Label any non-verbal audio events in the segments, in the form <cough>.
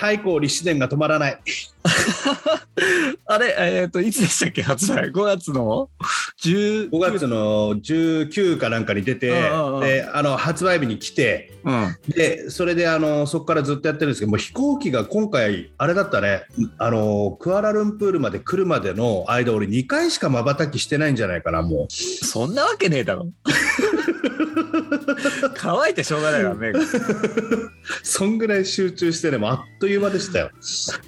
太閤立志伝が止まらない。あれえっ、といつでしたっけ発売5月の？10 5月の19かなんかに出てであの発売日に来てうん。でそれであのそこからずっとやってるんですけどもう飛行機が今回あれだったね。あのクアラルンプールまで来るまでの間俺2回しかまばたきしてないんじゃないかなもう。そんなわけねえだろ <laughs> 乾いてしょうがないからねそんぐらい集中してねもうあっという間でしたよ。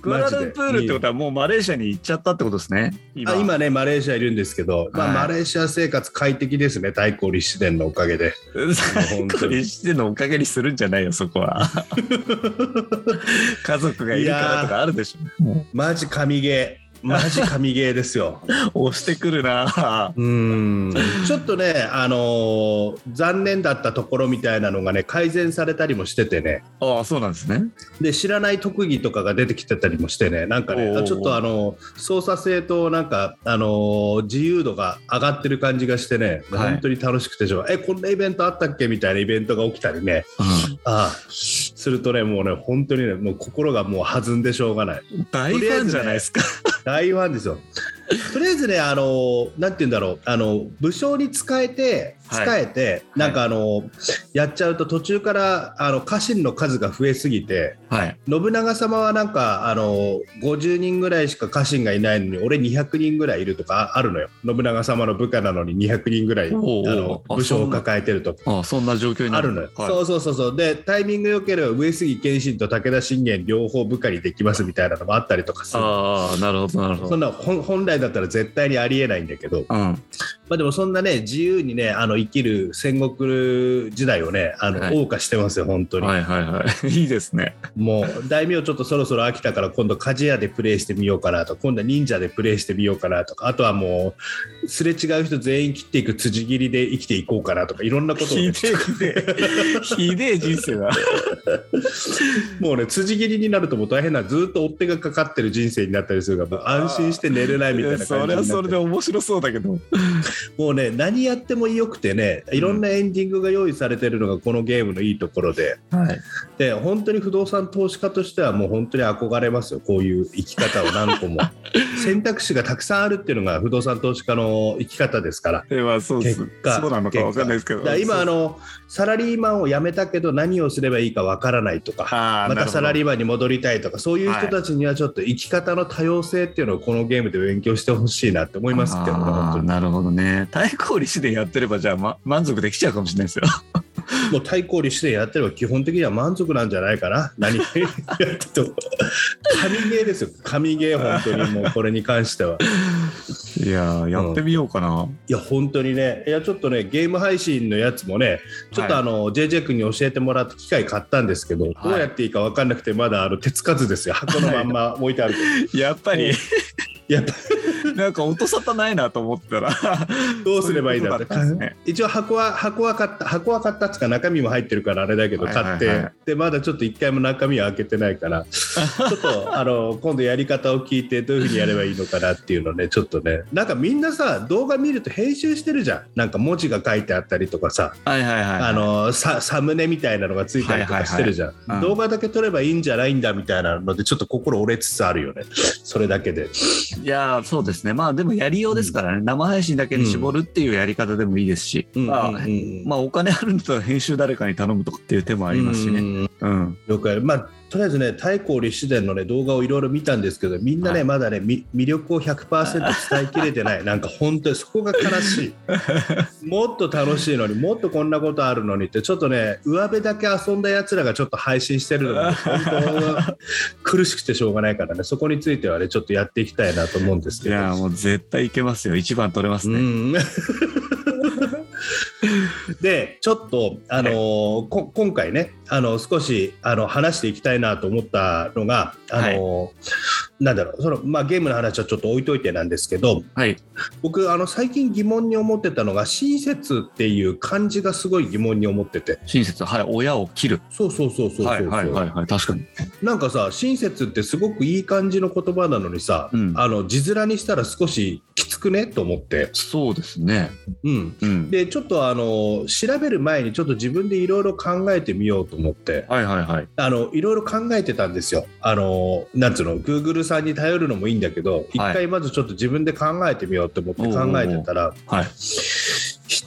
クアラルンプールってことはもうマレーシアに行っちゃったってことですねあ今ねマレーシアいるんですけど、まあ、はい。マレーシア生活快適ですね太閤立志伝のおかげで。最高にしてのおかげにするんじゃないよそこは。<laughs> 家族がいるからとかあるでしょ。もマジ神ゲーマジ神ゲーですよ。う押してくるな。うん。ちょっとね、あのー残念だったところみたいなのがね改善されたりもしててね。ああそうなんですね。で知らない特技とかが出てきてたりもしてね。なんかねちょっとあの操作性となんか、あのー自由度が上がってる感じがしてね、はい。本当に楽しくてしょうがえこんなイベントあったっけ？みたいなイベントが起きたりねああするとねもうね本当にねもう心がもう弾んでしょうがない大ファンじゃないですか大ファンですよ。とりあえずね、あの、なんて言うんだろう、あの、武将に使えて、はい。使えて、なんかあの、やっちゃうと途中から、あの、家臣の数が増えすぎて、はい。信長様はなんか、あの、50人ぐらいしか家臣がいないのに、俺200人ぐらいいるとかあるのよ。信長様の部下なのに200人ぐらい、あの、あ武将を抱えてると。ああそんな状況になる。あるのよ、はい。そうそうそうそう。でタイミング良ければ上杉謙信と武田信玄両方部下にできますみたいなのもあったりとかする。ああなるほどなるほど。そんな本本来だったら絶対にありえないんだけど、うん。まあ、でもそんなね自由にねあの生きる戦国時代をねあの、はい謳歌してますよ本当に、はいはいはい。<laughs> いいですね。もう大名ちょっとそろそろ飽きたから今度鍛冶屋でプレイしてみようかなと今度は忍者でプレイしてみようかなとかあとはもうすれ違う人全員切っていく辻切りで生きていこうかなとかいろんなことをね、ひでえひでえ。<laughs> ひでえ人生だ。<laughs> もうね辻切りになるともう大変なずっと追っ手がかかってる人生になったりするから安心して寝れないみたいな感じそれはそれで面白そうだけどもうね何やってもよくてねいろんなエンディングが用意されてるのがこのゲームのいいところで。はい。で本当に不動産投資家としてはもう本当に憧れますよ。こういう生き方を何個も。<laughs> 選択肢がたくさんあるっていうのが不動産投資家の生き方ですから。ではそう結果そうなのかわかんないですけど。今あのサラリーマンを辞めたけど何をすればいいかわからないとか。またサラリーマンに戻りたいとかそういう人たちにはちょっと生き方の多様性っていうのをこのゲームで勉強してほしいなって思いますけどねなるほどね太閤立志伝やってればじゃあ、ま、満足できちゃうかもしれないですよ。もう対抗立志伝やってれば基本的には満足なんじゃないかな。何 <laughs> やってても神ゲーですよ。神ゲー本当にもうこれに関しては。いやーやってみようかな、いや本当にね。いやちょっとねゲーム配信のやつもねちょっとあの、JJ 君に教えてもらって機械買ったんですけど、どうやっていいか分かんなくてまだあの手つかずですよ。箱のまんま置いてあるけど、<laughs> やっぱりやっぱなんか音沙汰ないなと思ったら <laughs> どうすればいいんだってそうね。一応箱は箱は買った箱は買ったっつうか中身も入ってるからあれだけどはいはいはい。買って、でまだちょっと一回も中身は開けてないから <laughs> ちょっとあの今度やり方を聞いてどういうふうにやればいいのかなっていうのねちょっとね。なんかみんなさ動画見ると編集してるじゃん。なんか文字が書いてあったりとかさ。はいはいはいあのササムネみたいなのがついたりとかしてるじゃん、はいはいはい。うん。動画だけ撮ればいいんじゃないんだみたいなのでちょっと心折れつつあるよね。それだけでいやーそうですね。まあでもやりようですからね、生配信だけに絞るっていうやり方でもいいですし、まあうんうんうん。まあお金あるんだったら編集誰かに頼むとかっていう手もありますしね。うん。うん。よくある。まあとりあえずね太閤立志伝のね動画をいろいろ見たんですけどみんなね、はい。まだねみ魅力を100%伝えきれてない。<laughs> なんか本当にそこが悲しい。<laughs> もっと楽しいのにもっとこんなことあるのにってちょっとね上辺だけ遊んだやつらがちょっと配信してるのが <laughs> 本当苦しくてしょうがないからね。そこについてはねちょっとやっていきたいなと思うんですいけど。やーもう絶対いけますよ。一番取れますね、うんでちょっと、あのーこ今回ねあの少しあの話していきたいなと思ったのが、あのーなんだろうその、まあ、ゲームの話はちょっと置いといてなんですけどはい。僕あの最近疑問に思ってたのが親切っていう漢字がすごい疑問に思ってて親切、はい。親を切る。そうそうそうそうそう、はいはいはいはい。確かに。なんかさ親切ってすごくいい感じの言葉なのにさ、うんあの字面にしたら少しくね？と思って、そうですね。うん、うん。でちょっとあの調べる前にちょっと自分でいろいろ考えてみようと思ってはいはいはい。あのいろいろ考えてたんですよ。あのなんつうの Google さんに頼るのもいいんだけど一回まずちょっと自分で考えてみようと思って考えてたらはい。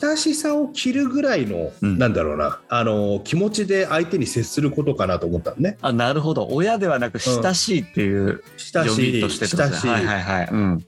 親しさを切るぐらいの、うんなんだろうなあの気持ちで相手に接することかなと思ったのね。あ、なるほど。親ではなく親しいっていう親読みしいとして親しい、はいはいはい。うん。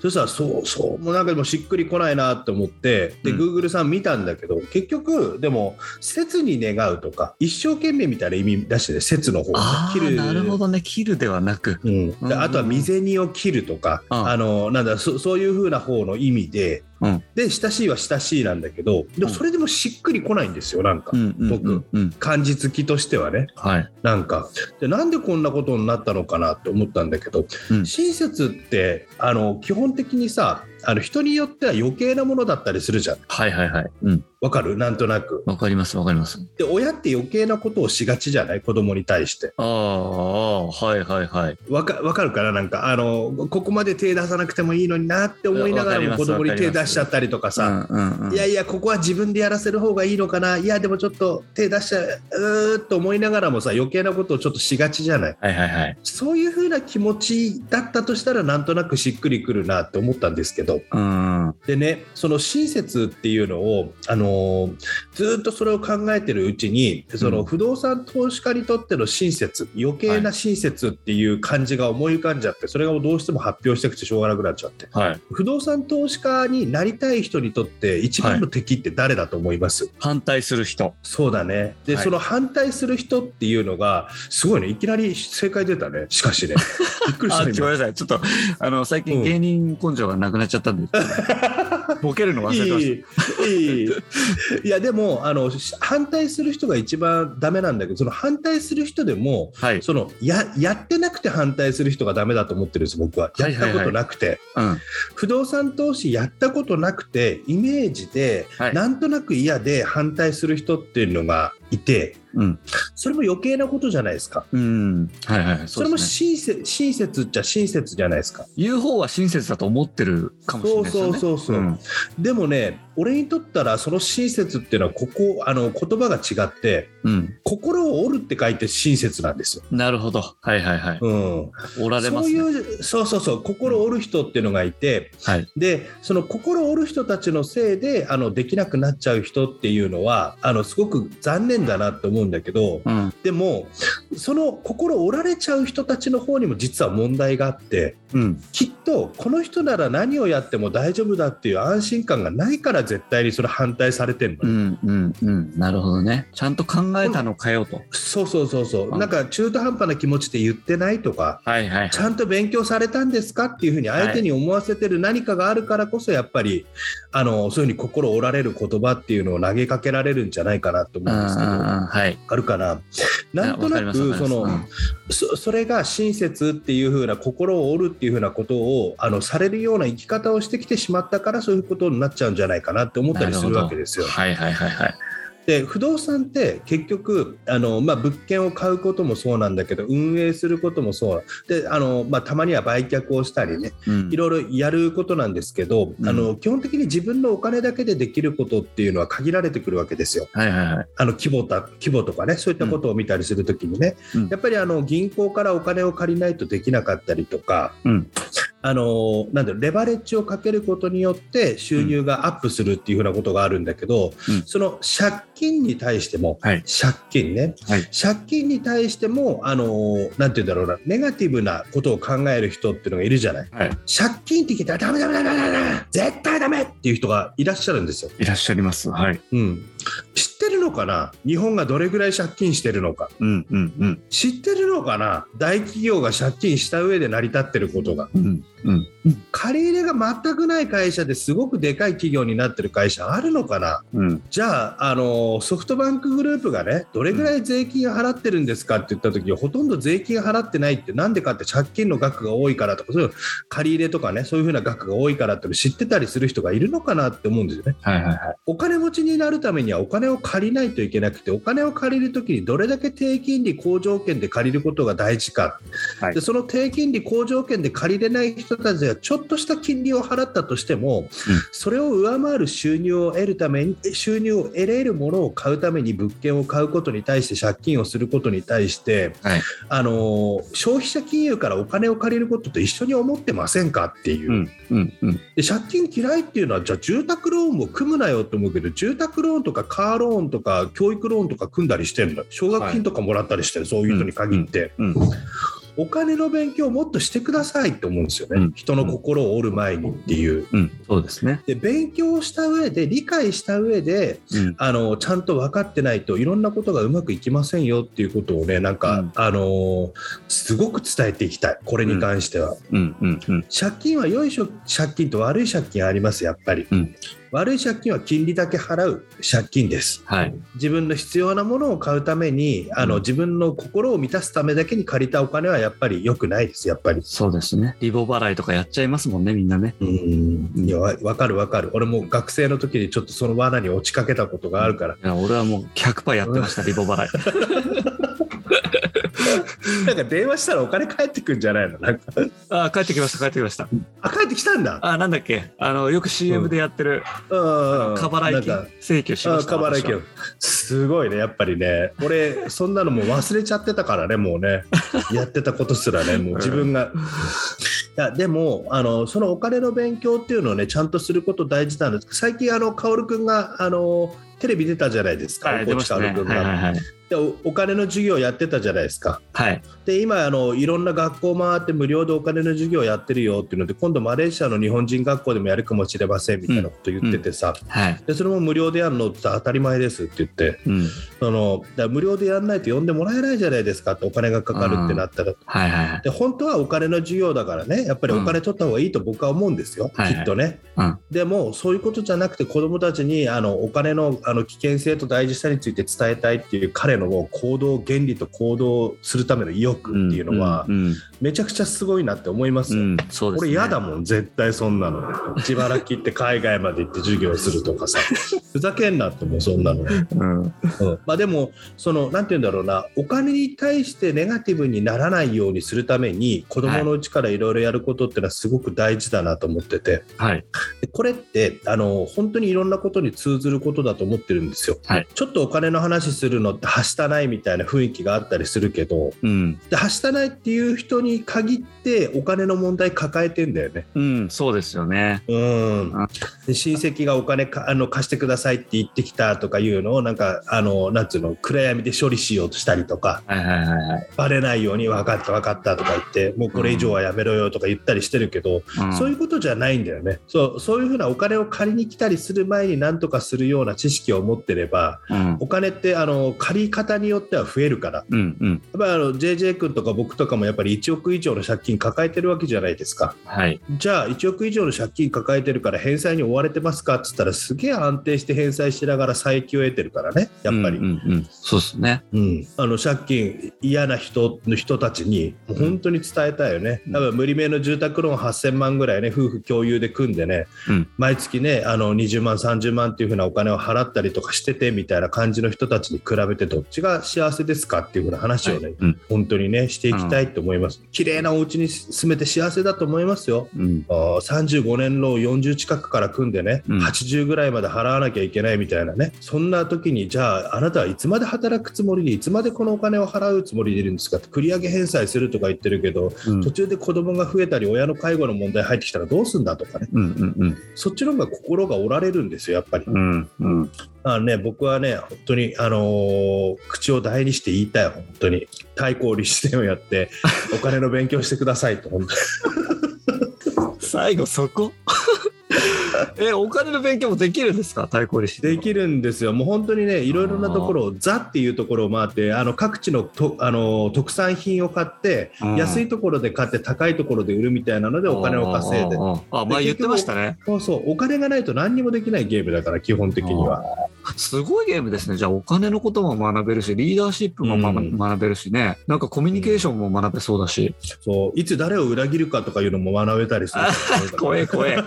そしたらそうそうもうなんかでもしっくりこないなと思ってで、うん Google さん見たんだけど結局でも切に願うとか一生懸命みたいな意味出してね切の方ああ、切るなるほどね。切るではなく。うん、あとは未銭を切るとか、うんあのなんだそそういう風な方の意味で、うん。で親しいは親しいなんだけどでもそれでもしっくりこないんですよなんか、うんうんうん。うん。漢字付きとしてはね。はい。なんか。でなんでこんなことになったのかなって思ったんだけど、うん。親切ってあの基本的にさあの人によっては余計なものだったりするじゃんはいはいはい。うん。わかる？なんとなくわかりますわかります。で親って余計なことをしがちじゃない？子供に対してああ、はいはいはい。わかわかるかな？なんかあのここまで手出さなくてもいいのになって思いながらも子供に手出しちゃったりとかさ、うんうんうん。いやいやここは自分でやらせる方がいいのかな？いやでもちょっと手出しちゃううーっと思いながらもさ余計なことをちょっとしがちじゃない？はいはいはい。そういう風な気持ちだったとしたらなんとなくしっくりくるなって思ったんですけどうん。はでねその親切っていうのを、あのーずっとそれを考えてるうちにそうのん。不動産投資家にとっての親切余計な親切っていう感じが思い浮かんじゃってそれがどうしても発表したくてしょうがなくなっちゃって。い。不動産投資家になりたい人にとって一番の敵って誰だと思います、反対する人。そうだね。で、はい。その反対する人っていうのがすごいねいきなり正解出たね。しかしね。<laughs> びっくりしたあ、ごめん今なさい。ちょっと、あの、最うん。近芸人根性がなくなっちゃったんで、<laughs> ボケるの忘れてましいいいいいやでもあの反対する人が一番ダメなんだけどその反対する人でもた。はい。そのややってなくて反対する人がダメだと思ってるんです僕はやったことなくて、うん。不動産投資やったことなくてイメージで、はいなんとなく嫌で反対する人っていうのがいてうん。それも余計なことじゃないですか。うん。はいはい。それも。親切親切っちゃ親切じゃないですか。言う方は親切だと思ってるかもしれないですよね。そうそうそうそううんでもね俺にとったらその親切っていうのはここあの言葉が違ってうん。心を折るって書いて親切なんですよ。なるほど。はいはいはい。うん、おられまそうすね。いうそうそうそう心を折る人っていうのがいてはい。でその心を折る人たちのせいであのできなくなっちゃう人っていうのはあのすごく残念だなと思うんだけどうん。でもその心折られちゃう人たちの方にも実は問題があってうん。きっとこの人なら何をやっても大丈夫だっていう安心感がないから絶対にそれ反対されてるのうよ、んうんうん。なるほどね。ちゃんと考えたのかよと。そうそうそうそううんなんか中途半端な気持ちで言ってないとかはいはいはい。ちゃんと勉強されたんですかっていうふうに相手に思わせてる何かがあるからこそやっぱりあのそういうふうに心折られる言葉っていうのを投げかけられるんじゃないかなと思うんですけど。うんうんうんはい。あるかななんとなくそわかりますのそそれが親切っていう風な心を折るっていう風なことをあのされるような生き方をしてきてしまったからそういうことになっちゃうんじゃないかなって思ったりするわけですよ。はいはいはいはい。で不動産って結局あの、まあ、物件を買うこともそうなんだけど運営することもそう。であの、まあ、たまには売却をしたりねうん。いろいろやることなんですけど、うん。あの基本的に自分のお金だけでできることっていうのは限られてくるわけですよ。はいはいはい。あの規模た規模とかねそういったことを見たりするときにね、うん。やっぱりあの銀行からお金を借りないとできなかったりとか、うんあのなんだろうレバレッジをかけることによって収入がアップするっていうふうなことがあるんだけど、うんその借金に対しても、はい借金ねはい。借金に対してもあのなんて言うんだろうなネガティブなことを考える人っていうのがいるじゃないはい。借金って聞いたらダメダメダメダメダメ絶対ダメっていう人がいらっしゃるんですよ。いらっしゃいます。はい。うん、知ってるのかな？日本がどれぐらい借金してるのかうんうんうん。知ってるのかな？大企業が借金した上で成り立ってることがうん。うん。借り入れが全くない会社ですごくでかい企業になってる会社あるのかな？うん。じゃああのソフトバンクグループがねどれぐらい税金払ってるんですかって言った時ほとんど税金払ってないってなんでかって借金の額が多いからとかそういう借り入れとかねそういうふうな額が多いからって知ってたりする人がいるのかなって思うんですよね。はいはいはい。お金持ちになるためにはお金を借りないといけなくてお金を借りるときにどれだけ低金利好条件で借りることが大事か、はい。でその低金利好条件で借りれない人たちがちょっとした金利を払ったとしても、それを上回る収入を得るために収入を得れるものを買うために物件を買うことに対して借金をすることに対してはい。あの消費者金融からお金を借りることと一緒に思ってませんかっていう。うんうんうん。で借金嫌いっていうのはじゃあ住宅ローンも組むなよと思うけど住宅ローンとかカーローンとか教育ローンとか組んだりしてるの奨学金とかもらったりしてる、そういう人に限って、うんお金の勉強をもっとしてくださいって思うんですよね、うん人の心を折る前にっていう。うん。そうですね。で勉強した上で理解した上でうんあのちゃんと分かってないといろんなことがうまくいきませんよっていうことをねなんか、うんあのすごく伝えていきたいこれに関しては。借金は良い借金と悪い借金ありますやっぱり、うん悪い借金は金利だけ払う借金ですはい。自分の必要なものを買うためにあの、うん自分の心を満たすためだけに借りたお金はやっぱり良くないですやっぱりそうですね。リボ払いとかやっちゃいますもんね、みんなね。うんいやわわかるわかる俺も学生の時にちょっとその罠に落ちかけたことがあるからいや俺はもう100%やってました、リボ払い。<laughs> <laughs> なんか電話したらお金返ってくんじゃないの？なんか。あ、帰ってきました、帰ってきました。あ帰ってきたんだ。あ、なんだっけ？あの、よく CM でやってる、うん。過払い金請求しまあした。過払い金すごいねやっぱりね。俺そんなのもう忘れちゃってたからねもうね。<laughs> やってたことすらねもう自分が。いやでもあのそのお金の勉強っていうのをねちゃんとすること大事なんです。最近あの薫君があのテレビ出たじゃないですか、はい。大越薫君が。でおお金の授業やってたじゃないですか。はい。で今あのいろんな学校回って無料でお金の授業やってるよっていうので今度マレーシアの日本人学校でもやるかもしれませんみたいなこと言っててさ、はい。でそれも無料でやるのって当たり前ですって言ってうん。そのだ無料でやらないと呼んでもらえないじゃないですかってお金がかかるってなったら。はいはいはい。で本当はお金の授業だからねやっぱりお金取った方がいいと僕は思うんですよ、はいはいきっとね。うん。でもそういうことじゃなくて子どもたちにあのお金のあの危険性と大事さについて伝えたいっていう彼の行動原理と行動するための意欲っていうのはめちゃくちゃすごいなって思いますよ。うん。嫌だもん絶対そんなの。自腹切って海外まで行って授業するとかさ。ふざけんなって思うそんなの、うん。うん。まあ、でもそのなんて言うんだろうな。お金に対してネガティブにならないようにするために子供のうちからいろいろやることってのはすごく大事だなと思ってて。はい。でこれってあの本当にいろんなことに通ずることだと思ってるんですよ、はい。ちょっとお金の話するのってはしたないみたいな雰囲気があったりするけどうん。ではしたないっていう人に限ってお金の問題抱えてんだよねうん。そうですよね。うん親戚がお金かあの貸してくださいって言ってきたとかいうのをなんかあのなんつうの暗闇で処理しようとしたりとかはいはいはいはい。バレないように分かった分かったとか言ってもうこれ以上はやめろよとか言ったりしてるけど、うんそういうことじゃないんだよねそうそういうふうなお金を借りに来たりする前に何とかするような知識を持ってればうん。お金ってあの借り方によっては増えるから。うんうん。やっぱりあの JJ 君とか僕とかもやっぱり1億以上の借金抱えてるわけじゃないですか。はい。じゃあ1億以上の借金抱えてるから返済に追われてますか？っつったらすげえ安定して返済しながら再起を得てるからねやっぱり、うんうんうん。そうですね。うん、あの借金嫌な人の人たちに本当に伝えたいよね、うん。多分無理めの住宅ローン8000万ぐらいね夫婦共有で組んでね、うん。毎月ねあの20万30万っていう風なお金を払ったりとかしててみたいな感じの人たちに比べてどっちが幸せですかっていう風な話をね、うん。本当にねしていきたいと思います、綺麗なお家に住めて幸せだと思いますようん。あー35年ローン40近くから組んでね、うん80ぐらいまで払わなきゃいけないみたいなねそんな時にじゃああなたはいつまで働くつもりでいつまでこのお金を払うつもりでいるんですかって繰り上げ返済するとか言ってるけどうん途中で子供が増えたり親の介護の問題入ってきたらどうすんだとかねうんうんうん。そっちの方が心が折られるんですよやっぱり。うんうん。あのね、僕はね本当に、あのー口を大にして言いたい本当に。対抗立志伝をやって <laughs> お金の勉強してくださいと本当に。最後そこ？<laughs> え、お金の勉強もできるんですか？対抗利子。できるんですよ、もう本当にね、いろいろなところを、ザっていうところを回って、あの各地のとあの特産品を買って、うん。安いところで買って、高いところで売るみたいなので、お金を稼いで、ああ、前言ってましたね。そうそう、お金がないと何にもできないゲームだから、基本的には。すごいゲームですね。じゃあお金のことも学べるし、リーダーシップも学べるしね。なんかコミュニケーションも学べそうだし。そういつ誰を裏切るかとかいうのも学べたりする <laughs> 怖え怖え。あ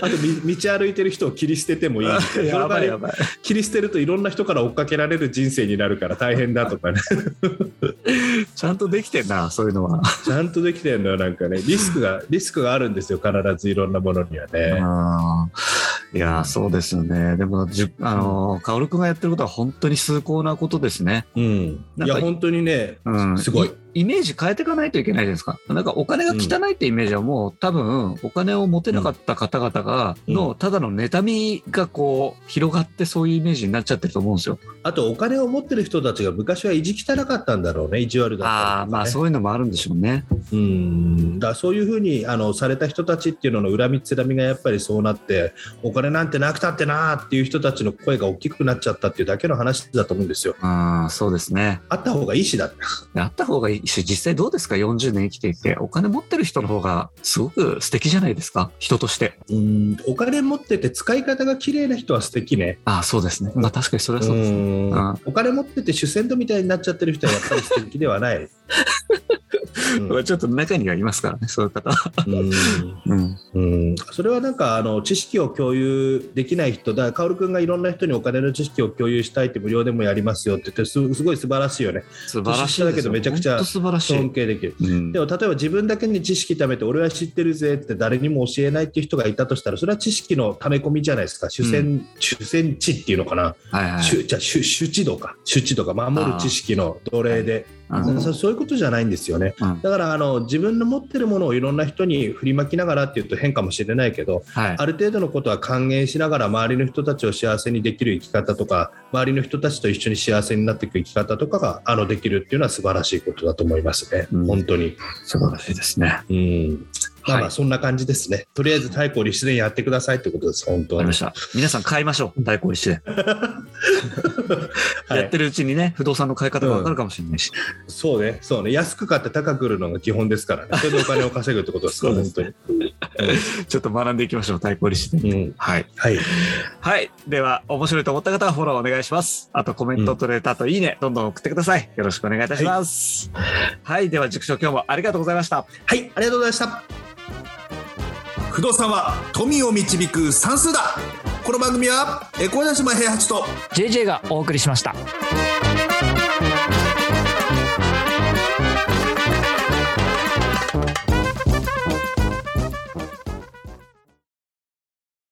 とみ道歩いてる人を切り捨ててもいいいなやばいやばい。切り捨てるといろんな人から追っかけられる人生になるから大変だとかね <laughs> ちゃんとできてんな、そういうのは。ちゃんとできてるのよなんかねリスクがリスクがあるんですよ必ずいろんなものにはね。うんいやー、そうですよね。でも、じゅあのー、カオル君がやってることは本当に崇高なことですね。うん、いや本当にね、うんすごい。イメージ変えていかないといけないじゃないですか。なんかお金が汚いってイメージはもう、多分お金を持てなかった方々がうんのただの妬みがこう広がってそういうイメージになっちゃってると思うんですよ。あとお金を持ってる人たちが昔は意地汚かったんだろうね意地悪だったねああまあそういうのもあるんでしょうね。うんだそういうふうにあのされた人たちっていうのの恨みつらみがやっぱりそうなってお金なんてなくたってなーっていう人たちの声が大きくなっちゃったっていうだけの話だと思うんですよ。ああそうですね。あった方がいいしだって。あった方がいいし実際どうですか？40年生きていてお金持ってる人の方がすごく素敵じゃないですか？人として。うんお金持ってて使い方が綺麗な人は素敵ね。ああそうですね。まあ確かにそれはそうですね。お金持ってて主戦度みたいになっちゃってる人はやっぱり素敵ではない。ちょっと中にはいますからねそういう方は。うん。うん。うん、それはなんかあの知識を共有できない人だ、カオル君がいろんな人にお金の知識を共有したいって無料でもやりますよって言って、すすごい素晴らしいよね、素晴らしいだけどめちゃくちゃ本当素晴らしい。尊敬できる。うん。でも例えば自分だけに知識貯めて、俺は知ってるぜって誰にも教えないっていう人がいたとしたら、それは知識の溜め込みじゃないですか、主戦,、主戦地っていうのかな、はいはい。主じゃあ主主治度か、主治度か、守る知識の奴隷で、うんそそういうことじゃないんですよね。うんだからあの自分の持ってるものをいろんな人に振りまきながらっていうと変かもしれないけど、はいある程度のことは還元しながら周りの人たちを幸せにできる生き方とか周りの人たちと一緒に幸せになっていく生き方とかがあのできるっていうのは素晴らしいことだと思いますね、うん本当に。素晴らしいですね。うんまあまはいあそんな感じですね。とりあえず太鼓立伝やってくださいってことです、本当にわかりまし。た。皆さん買いましょう。大根利子で。はいやってるうちにね、不動産の買い方がわかるかもしれないし。そうね、そうね、安く買って高く売るのが基本ですからね。<laughs> それでお金を稼ぐってことですから、本当に。ちょっと学んでいきましょう。大根利子で。うん、はい。はい。はい。では、面白いと思った方はフォローお願いします。あとコメント、トレーターといいね、どんどん送ってください。よろしくお願いいたします。はい。では、塾長今日もありがとうございました。はい、ありがとうございました。不動産は富を導く算数だこの番組はエコーダ島平八と JJ がお送りしました。